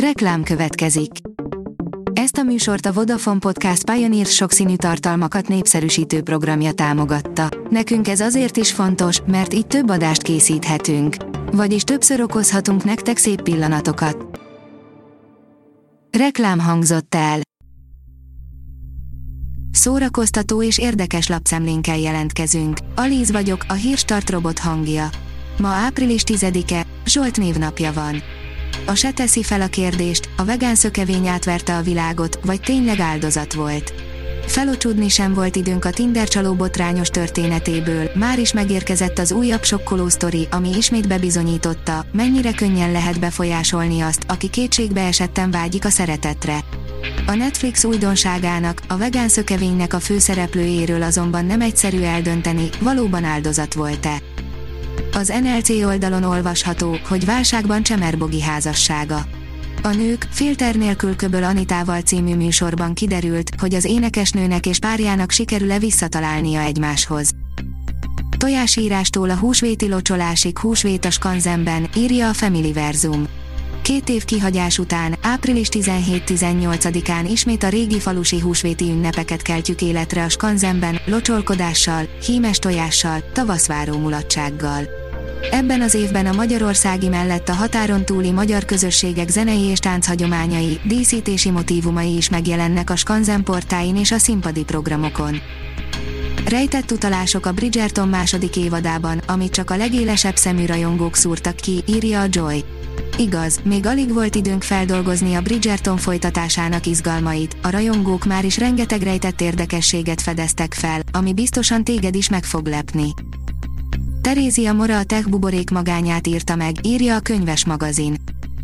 Reklám következik. Ezt a műsort a Vodafone Podcast Pioneer sokszínű tartalmakat népszerűsítő programja támogatta. Nekünk ez azért is fontos, mert így több adást készíthetünk. Vagyis többször okozhatunk nektek szép pillanatokat. Reklám hangzott el. Szórakoztató és érdekes lapszemlénkkel jelentkezünk. Alíz vagyok, a hírstart robot hangja. Ma április 10-e, Zsolt névnapja van. A se teszi fel a kérdést, a vegán szökevény átverte a világot, vagy tényleg áldozat volt. Felocsúdni sem volt időnk a Tinder csaló botrányos történetéből, már is megérkezett az újabb sokkoló sztori, ami ismét bebizonyította, mennyire könnyen lehet befolyásolni azt, aki kétségbe esetten vágyik a szeretetre. A Netflix újdonságának, a vegán szökevénynek a főszereplőjéről azonban nem egyszerű eldönteni, valóban áldozat volt-e. Az NLC oldalon olvasható, hogy válságban Csemerbogi házassága. A nők, filter nélkül köböl Anitával című műsorban kiderült, hogy az énekesnőnek és párjának sikerül-e visszatalálnia egymáshoz. Tojásírástól a húsvéti locsolásig húsvét a skanzenben, írja a Familyverzum. Két év kihagyás után, április 17-18-án ismét a régi falusi húsvéti ünnepeket keltjük életre a skanzenben, locsolkodással, hímes tojással, tavaszváró mulatsággal. Ebben az évben a magyarországi mellett a határon túli magyar közösségek zenei és tánchagyományai, díszítési motívumai is megjelennek a Skanzen portáin és a színpadi programokon. Rejtett utalások a Bridgerton második évadában, amit csak a legélesebb szemű rajongók szúrtak ki, írja a Joy. Igaz, még alig volt időnk feldolgozni a Bridgerton folytatásának izgalmait, a rajongók már is rengeteg rejtett érdekességet fedeztek fel, ami biztosan téged is meg fog lepni. Terézia Mora a tech buborék magányát írta meg, írja a könyves magazin.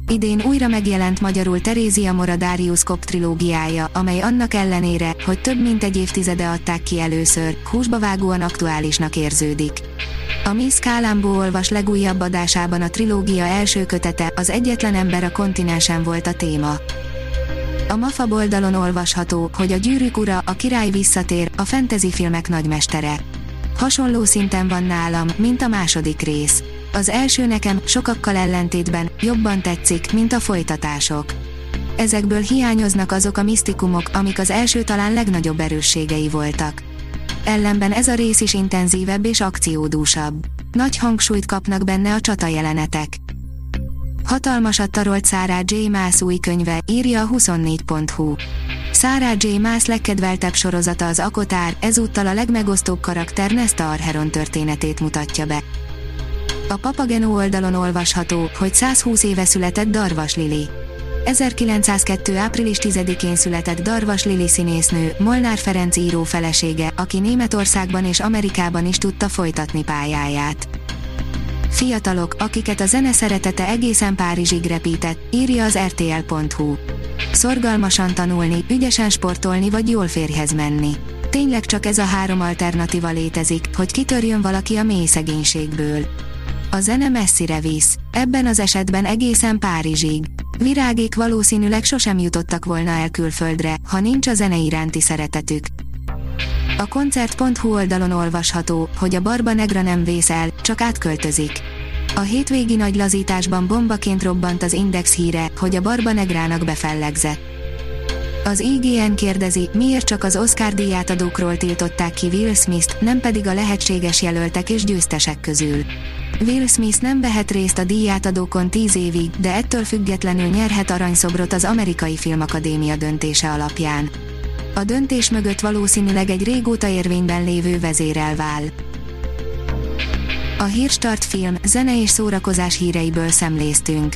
Idén újra megjelent magyarul Terézia Mora Darius Kop trilógiája, amely annak ellenére, hogy több mint egy évtizede adták ki először, húsba vágóan aktuálisnak érződik. A Miss Kálámbó olvas legújabb adásában a trilógia első kötete, az egyetlen ember a kontinensen volt a téma. A MAFA oldalon olvasható, hogy a gyűrűk ura, a király visszatér, a fantasy filmek nagymestere. Hasonló szinten van nálam, mint a második rész. Az első nekem, sokakkal ellentétben, jobban tetszik, mint a folytatások. Ezekből hiányoznak azok a misztikumok, amik az első talán legnagyobb erősségei voltak. Ellenben ez a rész is intenzívebb és akciódúsabb. Nagy hangsúlyt kapnak benne a csata jelenetek. Hatalmasat tarolt Sarah J. Maas új könyve, írja a 24.hu. Sarah J. Maas legkedveltebb sorozata az Akotár, ezúttal a legmegosztóbb karakter Nesta Arheron történetét mutatja be. A Papageno oldalon olvasható, hogy 120 éve született Darvas Lili. 1902. április 10-én született Darvas Lili színésznő, Molnár Ferenc író felesége, aki Németországban és Amerikában is tudta folytatni pályáját. Fiatalok, akiket a zene szeretete egészen Párizsig repített, írja az rtl.hu. Szorgalmasan tanulni, ügyesen sportolni vagy jól férjhez menni. Tényleg csak ez a három alternatíva létezik, hogy kitörjön valaki a mély szegénységből. A zene messzire visz, ebben az esetben egészen Párizsig. Virágék valószínűleg sosem jutottak volna el külföldre, ha nincs a zene iránti szeretetük. A koncert.hu oldalon olvasható, hogy a Barba Negra nem vész el, csak átköltözik. A hétvégi nagy lazításban bombaként robbant az Index híre, hogy a Barba Negrának befellegzett. Az IGN kérdezi, miért csak az Oscar díjátadókról tiltották ki Will Smith-t, nem pedig a lehetséges jelöltek és győztesek közül. Will Smith nem vehet részt a díjátadókon 10 évig, de ettől függetlenül nyerhet aranyszobrot az Amerikai Filmakadémia döntése alapján. A döntés mögött valószínűleg egy régóta érvényben lévő vezérel vál. A Hírstart film, zene és szórakozás híreiből szemléztünk.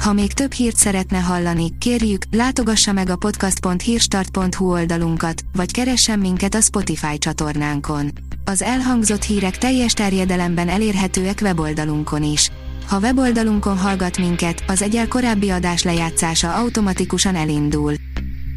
Ha még több hírt szeretne hallani, kérjük, látogassa meg a podcast.hírstart.hu oldalunkat, vagy keressen minket a Spotify csatornánkon. Az elhangzott hírek teljes terjedelemben elérhetőek weboldalunkon is. Ha weboldalunkon hallgat minket, az egyel korábbi adás lejátszása automatikusan elindul.